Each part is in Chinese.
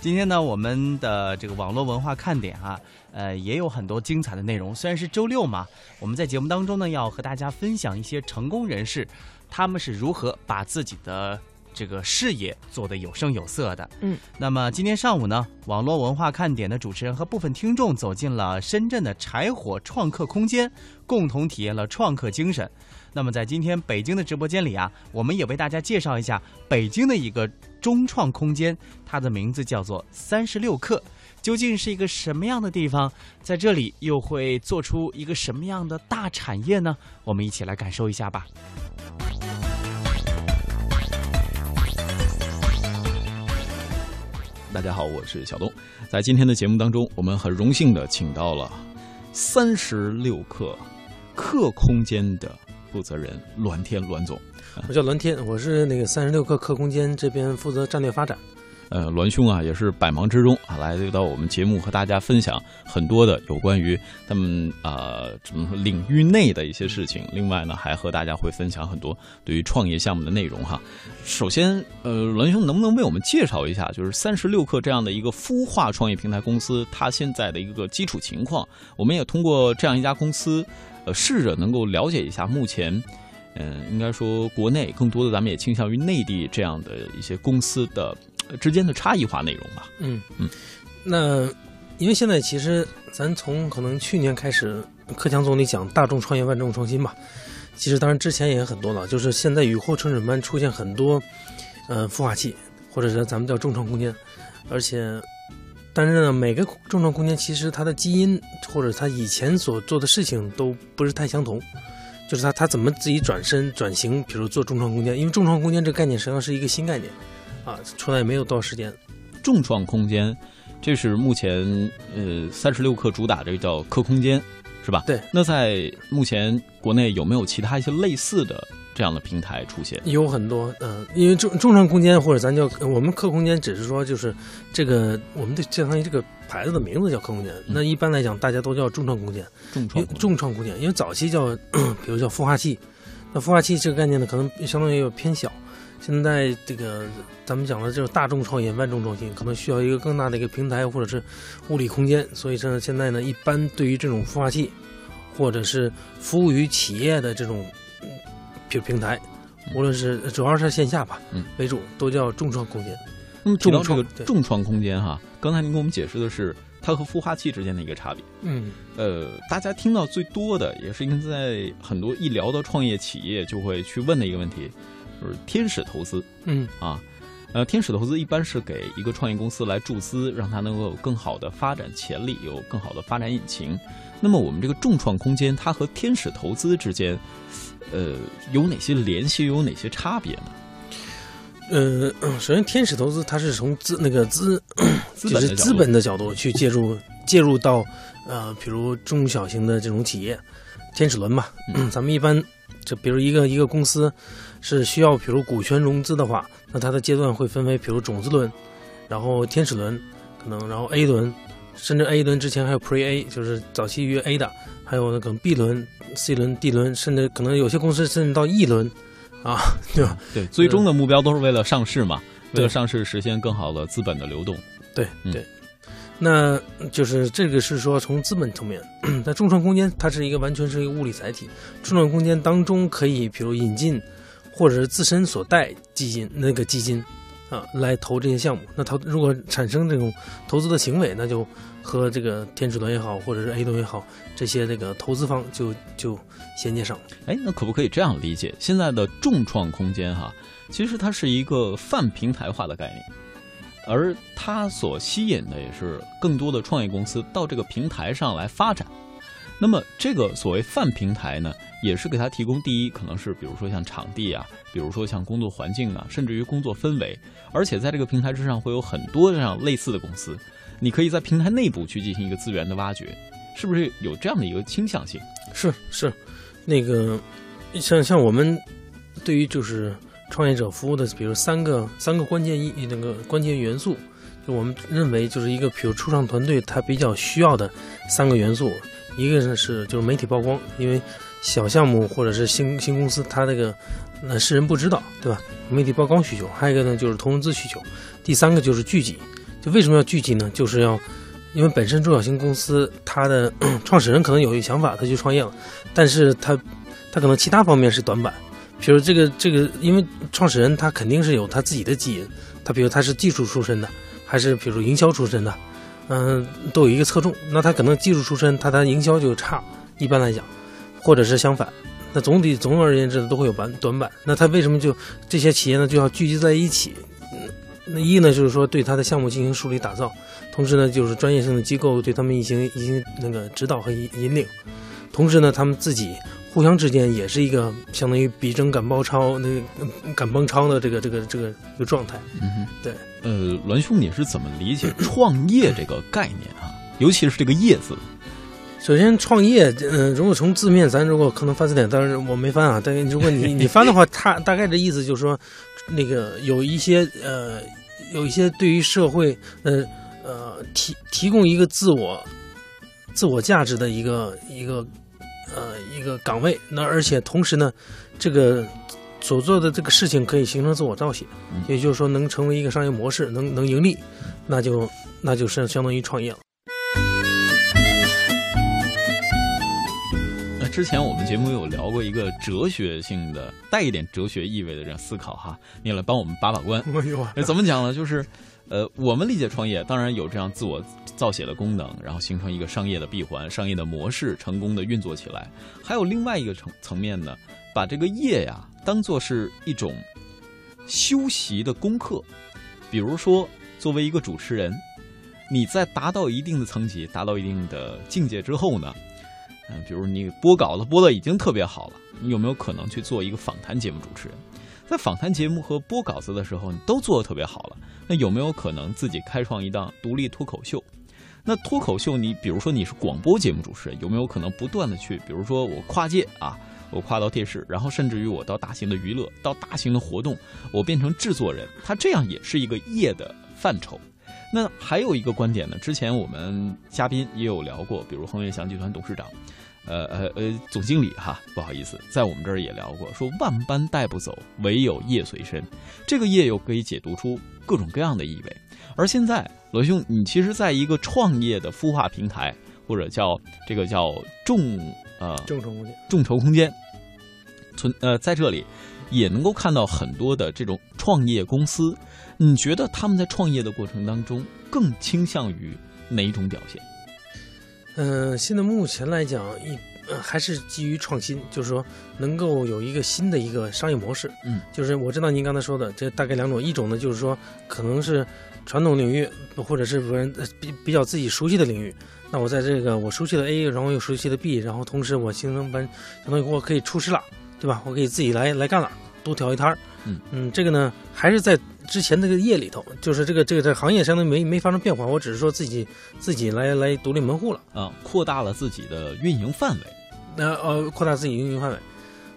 今天呢，我们的这个网络文化看点啊，呃，也有很多精彩的内容。虽然是周六嘛，我们在节目当中呢，要和大家分享一些成功人士，他们是如何把自己的这个事业做得有声有色的。嗯，那么今天上午呢，网络文化看点的主持人和部分听众走进了深圳的柴火创客空间，共同体验了创客精神。那么在今天北京的直播间里啊，我们也为大家介绍一下北京的一个中创空间，它的名字叫做三十六氪。究竟是一个什么样的地方？在这里又会做出一个什么样的大产业呢？我们一起来感受一下吧。大家好，我是小东。在今天的节目当中，我们很荣幸的请到了三十六氪氪空间的负责人栾天栾总。我叫栾天，我是那个三十六氪氪空间这边负责战略发展。呃，栾兄啊，也是百忙之中啊，来到我们节目和大家分享很多的有关于他们啊怎么说领域内的一些事情。另外呢，还和大家会分享很多对于创业项目的内容哈。首先，呃，栾兄能不能为我们介绍一下，就是三十六氪这样的一个孵化创业平台公司，它现在的一个基础情况？我们也通过这样一家公司，呃，试着能够了解一下目前。嗯，应该说国内更多的咱们也倾向于内地这样的一些公司的之间的差异化内容吧。嗯嗯，那因为现在其实咱从可能去年开始，克强总理讲大众创业万众创新嘛，其实当然之前也很多了，就是现在雨后春笋般出现很多呃孵化器，或者是咱们叫众创空间，而且但是呢，每个众创空间其实它的基因或者它以前所做的事情都不是太相同。就是它它怎么自己转身转型？比如做众创空间，因为众创空间这个概念实际上是一个新概念，啊，出来也没有多少时间。众创空间，这是目前呃三十六氪主打这个叫客空间，是吧？对。那在目前国内有没有其他一些类似的这样的平台出现？有很多，嗯、因为众众创空间或者咱叫我们客空间，只是说就是这个我们的相当于这个牌子的名字叫客空间。那一般来讲，大家都叫众创空间。众创众创空间，因为早期叫，比如叫孵化器，那孵化器这个概念呢，可能相当于有偏小。现在这个咱们讲的就是大众创业、万众创新，可能需要一个更大的一个平台或者是物理空间。所以说现在呢，一般对于这种孵化器，或者是服务于企业的这种平平台，无论是主要是线下吧，嗯，为主，都叫众创空间。那么众创对众创空间哈，刚才您给我们解释的是它和孵化器之间的一个差别。嗯，呃，大家听到最多的，也是应该在很多一聊到创业企业就会去问的一个问题，就是天使投资。嗯啊，呃，天使投资一般是给一个创业公司来注资，让它能够有更好的发展潜力，有更好的发展引擎。那么我们这个众创空间，它和天使投资之间，呃，有哪些联系，又有哪些差别呢？呃，首先天使投资它是从资那个资资就是本的角度资本的角度去介入介入到呃，比如中小型的这种企业，天使轮嘛，嗯。咱们一般就比如一个一个公司是需要比如股权融资的话，那它的阶段会分为比如种子轮，然后天使轮，可能然后 A 轮，甚至 A 轮之前还有 Pre A，就是早期于 A 的，还有那个 B 轮、C 轮、D 轮，甚至可能有些公司甚至到 E 轮，啊，对吧？对，最终的目标都是为了上市嘛，为了上市实现更好的资本的流动。对嗯。对，那就是这个是说从资本层面，那众创空间它是一个完全是一个物理载体，众创空间当中可以比如引进，或者是自身所带基金那个基金啊来投这些项目，那投如果产生这种投资的行为，那就和这个天使轮也好，或者是 A 轮也好，这些这个投资方就就衔接上了。哎，那可不可以这样理解？现在的众创空间哈，其实它是一个泛平台化的概念，而它所吸引的也是更多的创业公司到这个平台上来发展。那么，这个所谓泛平台呢，也是给它提供第一，可能是比如说像场地啊，比如说像工作环境啊，甚至于工作氛围，而且在这个平台之上会有很多这样类似的公司，你可以在平台内部去进行一个资源的挖掘，是不是有这样的一个倾向性？是是，那个像像我们对于就是创业者服务的，比如三个三个关键一那个关键元素，就我们认为就是一个比如初创团队它比较需要的三个元素，一个呢是就是媒体曝光，因为小项目或者是新新公司它那个那世人不知道，对吧？媒体曝光需求，还有一个呢就是投融资需求，第三个就是聚集。就为什么要聚集呢？就是要，因为本身中小型公司它的 创始人可能有一想法，他去创业了，但是他他可能其他方面是短板，比如这个这个，因为创始人他肯定是有他自己的基因，他比如他是技术出身的，还是比如营销出身的，嗯，都有一个侧重，那他可能技术出身，他他营销就差，一般来讲，或者是相反。那总体总而言之都会有短短板。那他为什么就这些企业呢就要聚集在一起？那一呢就是说对他的项目进行梳理打造，同时呢就是专业性的机构对他们进行进行那个指导和引引领，同时呢他们自己互相之间也是一个相当于比争赶包抄那个赶崩超的这个这个这个一个状态。嗯哼，对。呃，栾兄你是怎么理解创业这个概念啊？尤其是这个“业”字。首先，创业，嗯，如果从字面，咱如果可能翻字典，但是我没翻啊。但是如果你 你翻的话，它大概的意思就是说，那个有一些呃，有一些对于社会，呃呃，提提供一个自我自我价值的一个一个呃一个岗位。那而且同时呢，这个所做的这个事情可以形成自我造血，也就是说能成为一个商业模式，能能盈利，那就那就是相当于创业了。之前我们节目有聊过一个哲学性的、带一点哲学意味的这样思考哈，你来帮我们把把关。哎，怎么讲呢？就是，呃，我们理解创业，当然有这样自我造血的功能，然后形成一个商业的闭环、商业的模式，成功的运作起来。还有另外一个层层面呢，把这个业呀当做是一种修习的功课。比如说，作为一个主持人，你在达到一定的层级、达到一定的境界之后呢？嗯，比如你播稿子播的已经特别好了，你有没有可能去做一个访谈节目主持人？在访谈节目和播稿子的时候，你都做的特别好了，那有没有可能自己开创一档独立脱口秀？那脱口秀，你比如说你是广播节目主持人，有没有可能不断的去，比如说我跨界啊，我跨到电视，然后甚至于我到大型的娱乐，到大型的活动，我变成制作人，他这样也是一个业的范畴。那还有一个观点呢，之前我们嘉宾也有聊过，比如恒源祥集团董事长。呃呃呃，总经理哈，不好意思，在我们这儿也聊过，说万般带不走，唯有业随身。这个业又可以解读出各种各样的意味。而现在，罗兄，你其实在一个创业的孵化平台，或者叫这个叫众呃众筹空间，众筹空间存呃在这里，也能够看到很多的这种创业公司。你觉得他们在创业的过程当中，更倾向于哪一种表现？嗯，现在目前来讲，一还是基于创新，就是说能够有一个新的一个商业模式。嗯，就是我知道您刚才说的这大概两种，一种呢就是说可能是传统领域或者是人比比较自己熟悉的领域，那我在这个我熟悉的 A，然后又熟悉的 B，然后同时我形成完，相当于我可以出师了，对吧？我可以自己来来干了，独挑一摊儿。嗯嗯，这个呢还是在。之前那个业里头，就是这个这个这行业相当于没没发生变化，我只是说自己自己来来独立门户了啊，扩大了自己的运营范围。那呃，扩大自己运营范围，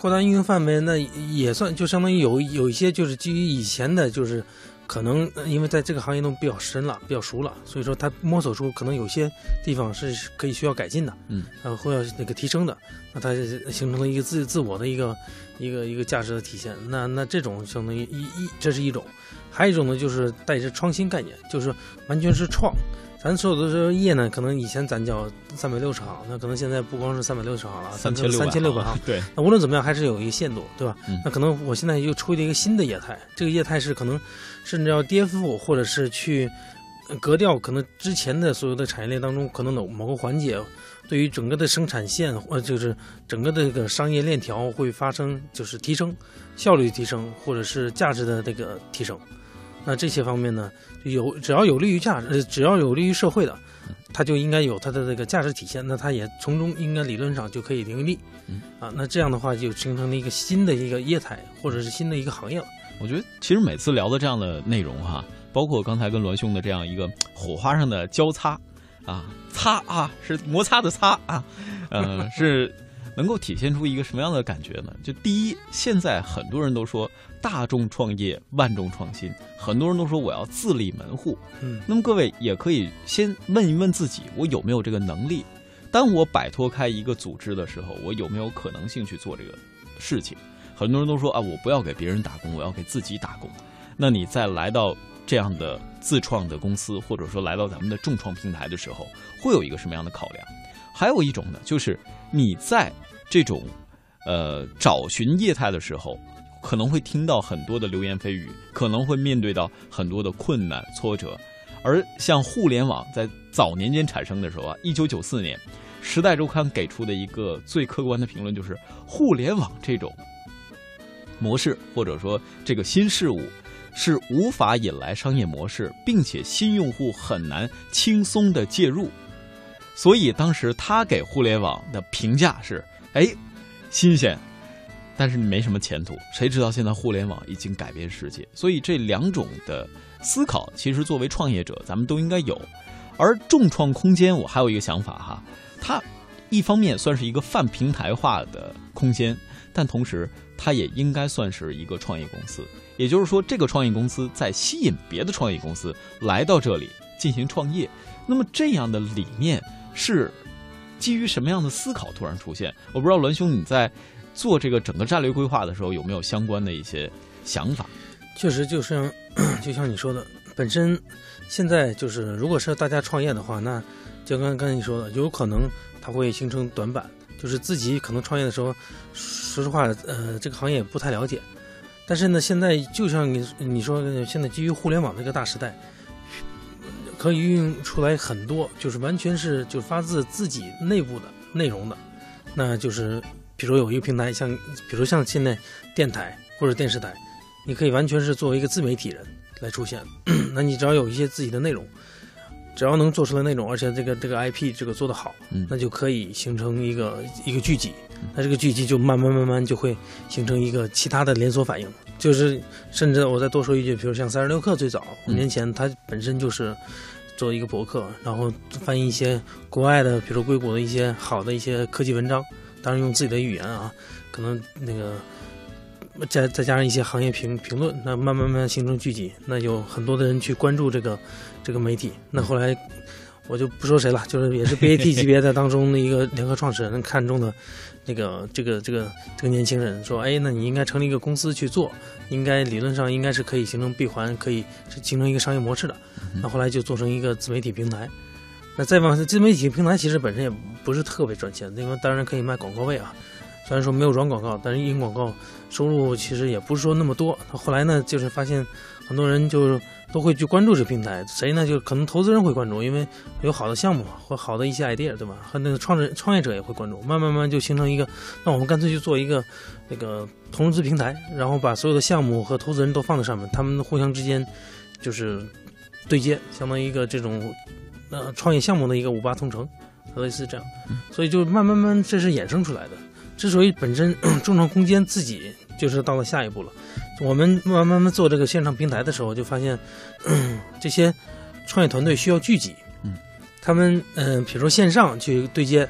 扩大运营范围，那也算就相当于有有一些就是基于以前的，就是。可能因为在这个行业中比较深了，比较熟了，所以说他摸索出可能有些地方是可以需要改进的，嗯，然后或要那个提升的，那他形成了一个自自我的一个一个一个价值的体现。那那这种相当于一一这是一种，还有一种呢，就是带着创新概念，就是完全是创。咱所有的这个业呢，可能以前咱叫三百六十行，那可能现在不光是三百六十行了，三千三千六百行。对，那无论怎么样，还是有一个限度，对吧？嗯。那可能我现在又出了一个新的业态，这个业态是可能甚至要颠覆，或者是去革掉可能之前的所有的产业链当中可能某某个环节，对于整个的生产线或就是整个的这个商业链条会发生就是提升效率提升，或者是价值的这个提升。那这些方面呢，有只要有利于价值，呃，只要有利于社会的，它就应该有它的这个价值体现。那它也从中应该理论上就可以盈利，啊，那这样的话就形成了一个新的一个业态，或者是新的一个行业了。我觉得其实每次聊的这样的内容哈，包括刚才跟栾兄的这样一个火花上的交叉，啊，擦啊，是摩擦的擦啊，呃，是。能够体现出一个什么样的感觉呢？就第一，现在很多人都说大众创业万众创新，很多人都说我要自立门户。嗯，那么各位也可以先问一问自己，我有没有这个能力？当我摆脱开一个组织的时候，我有没有可能性去做这个事情？很多人都说啊，我不要给别人打工，我要给自己打工。那你再来到这样的自创的公司，或者说来到咱们的众创平台的时候，会有一个什么样的考量？还有一种呢，就是你在这种呃找寻业态的时候，可能会听到很多的流言蜚语，可能会面对到很多的困难挫折。而像互联网在早年间产生的时候啊，一九九四年，《时代周刊》给出的一个最客观的评论就是，互联网这种模式或者说这个新事物是无法引来商业模式，并且新用户很难轻松的介入。所以当时他给互联网的评价是：哎，新鲜，但是没什么前途。谁知道现在互联网已经改变世界？所以这两种的。思考其实作为创业者，咱们都应该有。而众创空间，我还有一个想法哈，它一方面算是一个泛平台化的空间，但同时它也应该算是一个创业公司。也就是说，这个创业公司在吸引别的创业公司来到这里进行创业。那么这样的理念是基于什么样的思考突然出现？我不知道栾兄你在做这个整个战略规划的时候有没有相关的一些想法？确实，就像 就像你说的，本身现在就是，如果是大家创业的话，那就刚刚才你说的，有可能它会形成短板，就是自己可能创业的时候，说实话，呃，这个行业不太了解。但是呢，现在就像你你说，现在基于互联网这个大时代，可以运用出来很多，就是完全是就发自自己内部的内容的，那就是比如有一个平台，像比如像现在电台或者电视台。你可以完全是作为一个自媒体人来出现，那你只要有一些自己的内容，只要能做出来内容，而且这个这个 IP 这个做得好，那就可以形成一个一个聚集，那这个聚集就慢慢慢慢就会形成一个其他的连锁反应，就是甚至我再多说一句，比如像三十六氪最早五年前，它本身就是做一个博客，然后翻译一些国外的，比如硅谷的一些好的一些科技文章，当然用自己的语言啊，可能那个。再再加上一些行业评评论，那慢慢慢形成聚集，那有很多的人去关注这个这个媒体。那后来我就不说谁了，就是也是 BAT 级别的当中的一个联合创始人看中的那个这个这个这个年轻人说：“哎，那你应该成立一个公司去做，应该理论上应该是可以形成闭环，可以形成一个商业模式的。”那后来就做成一个自媒体平台。那再往自媒体平台其实本身也不是特别赚钱，因为当然可以卖广告位啊。虽然说没有软广告，但是硬广告收入其实也不是说那么多。后来呢，就是发现很多人就都会去关注这平台，谁呢？就可能投资人会关注，因为有好的项目或好的一些 idea，对吧？和那个创始创业者也会关注，慢慢慢就形成一个，那我们干脆就做一个那个投融资平台，然后把所有的项目和投资人都放在上面，他们互相之间就是对接，相当于一个这种呃创业项目的一个五八同城，类似这样。所以就慢慢慢这是衍生出来的。之所以本身众创空间自己就是到了下一步了，我们慢慢慢做这个线上平台的时候，就发现这些创业团队需要聚集，嗯，他们嗯，比如说线上去对接，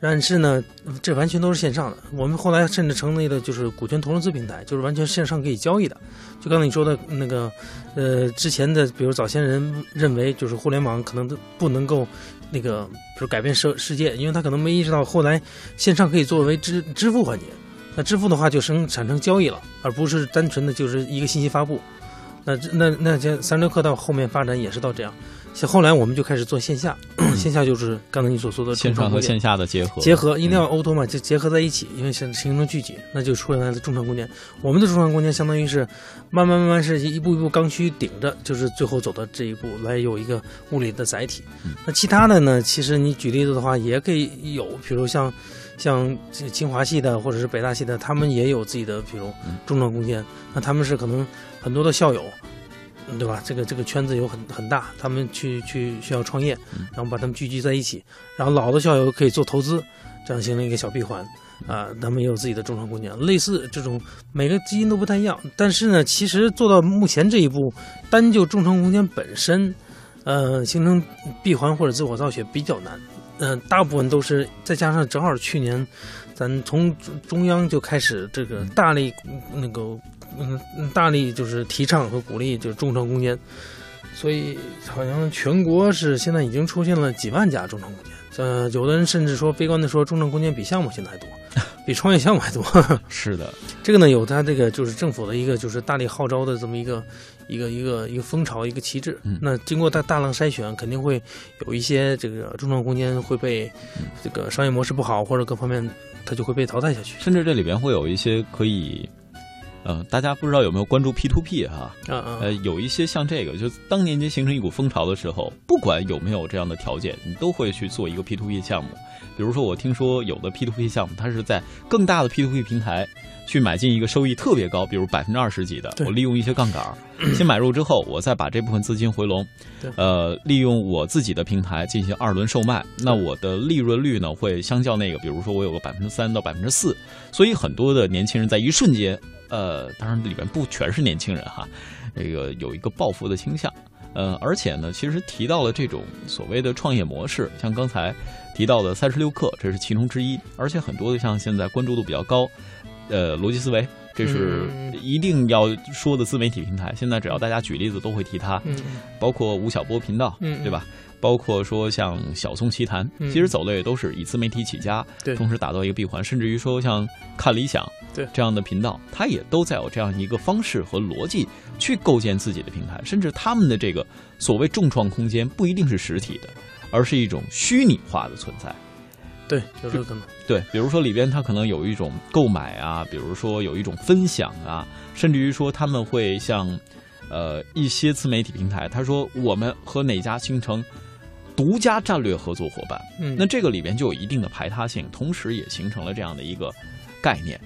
但是呢，这完全都是线上的。我们后来甚至成立了就是股权投融资平台，就是完全线上可以交易的。就刚才你说的那个，呃，之前的比如早先人认为就是互联网可能都不能够。那个，比如改变世世界，因为他可能没意识到，后来线上可以作为支支付环节，那支付的话就生产生交易了，而不是单纯的就是一个信息发布。那那那些三六氪到后面发展也是到这样。像后来我们就开始做线下，线下就是刚才你所说的线上和线下的结合，结合一定要 O to 嘛，就结合在一起，因为形形成聚集，那就出来的众创空间。我们的众创空间相当于是慢慢慢慢是一步一步刚需顶着，就是最后走到这一步来有一个物理的载体。那其他的呢？其实你举例子的话，也可以有，比如像像清华系的或者是北大系的，他们也有自己的，比如众创空间。那他们是可能很多的校友。对吧？这个这个圈子有很很大，他们去去需要创业，然后把他们聚集在一起，然后老的校友可以做投资，这样形成一个小闭环，啊，他们也有自己的众创空间。类似这种每个基因都不太一样，但是呢，其实做到目前这一步，单就众创空间本身，呃，形成闭环或者自我造血比较难，嗯，大部分都是再加上正好去年，咱从中央就开始这个大力那个。嗯，大力就是提倡和鼓励就是众创空间，所以好像全国是现在已经出现了几万家众创空间。呃，有的人甚至说悲观的说，众创空间比项目现在还多。比创业项目还多。是的，这个呢，有它这个就是政府的一个就是大力号召的这么一个一个一个一个风潮一个旗帜。嗯那经过大大量筛选，肯定会有一些这个中创空间会被这个商业模式不好或者各方面，它就会被淘汰下去。甚至这里边会有一些可以，呃，大家不知道有没有关注 P to P 哈、嗯嗯，呃，有一些像这个，就当年间形成一股风潮的时候，不管有没有这样的条件，你都会去做一个 P to P 项目。比如说，我听说有的 P to P 项目，它是在更大的 P to P 平台去买进一个收益特别高，比如百分之二十几的，对。我利用一些杠杆，先买入之后，我再把这部分资金回笼。对，呃，利用我自己的平台进行二轮售卖，那我的利润率呢会相较那个，比如说我有个百分之三到百分之四，所以很多的年轻人在一瞬间，呃，当然里面不全是年轻人哈，这个有一个暴富的倾向。呃，而且呢，其实提到了这种所谓的创业模式，像刚才提到的三十六氪，这是其中之一。而且很多的像现在关注度比较高，呃，逻辑思维，这是嗯一定要说的自媒体平台。现在只要大家举例子都会提它，嗯包括吴晓波频道，嗯对吧？包括说像小松奇谈，嗯其实走的也都是以自媒体起家，对同时打造一个闭环，甚至于说像看理想，对这样的频道，它也都在有这样一个方式和逻辑去构建自己的平台，甚至他们的这个所谓重创空间不一定是实体的，而是一种虚拟化的存在。对，有这个可能。对，比如说里边它可能有一种购买啊，比如说有一种分享啊，甚至于说他们会像，呃，一些自媒体平台，他说我们和哪家形成独家战略合作伙伴，嗯，那这个里边就有一定的排他性，同时也形成了这样的一个概念。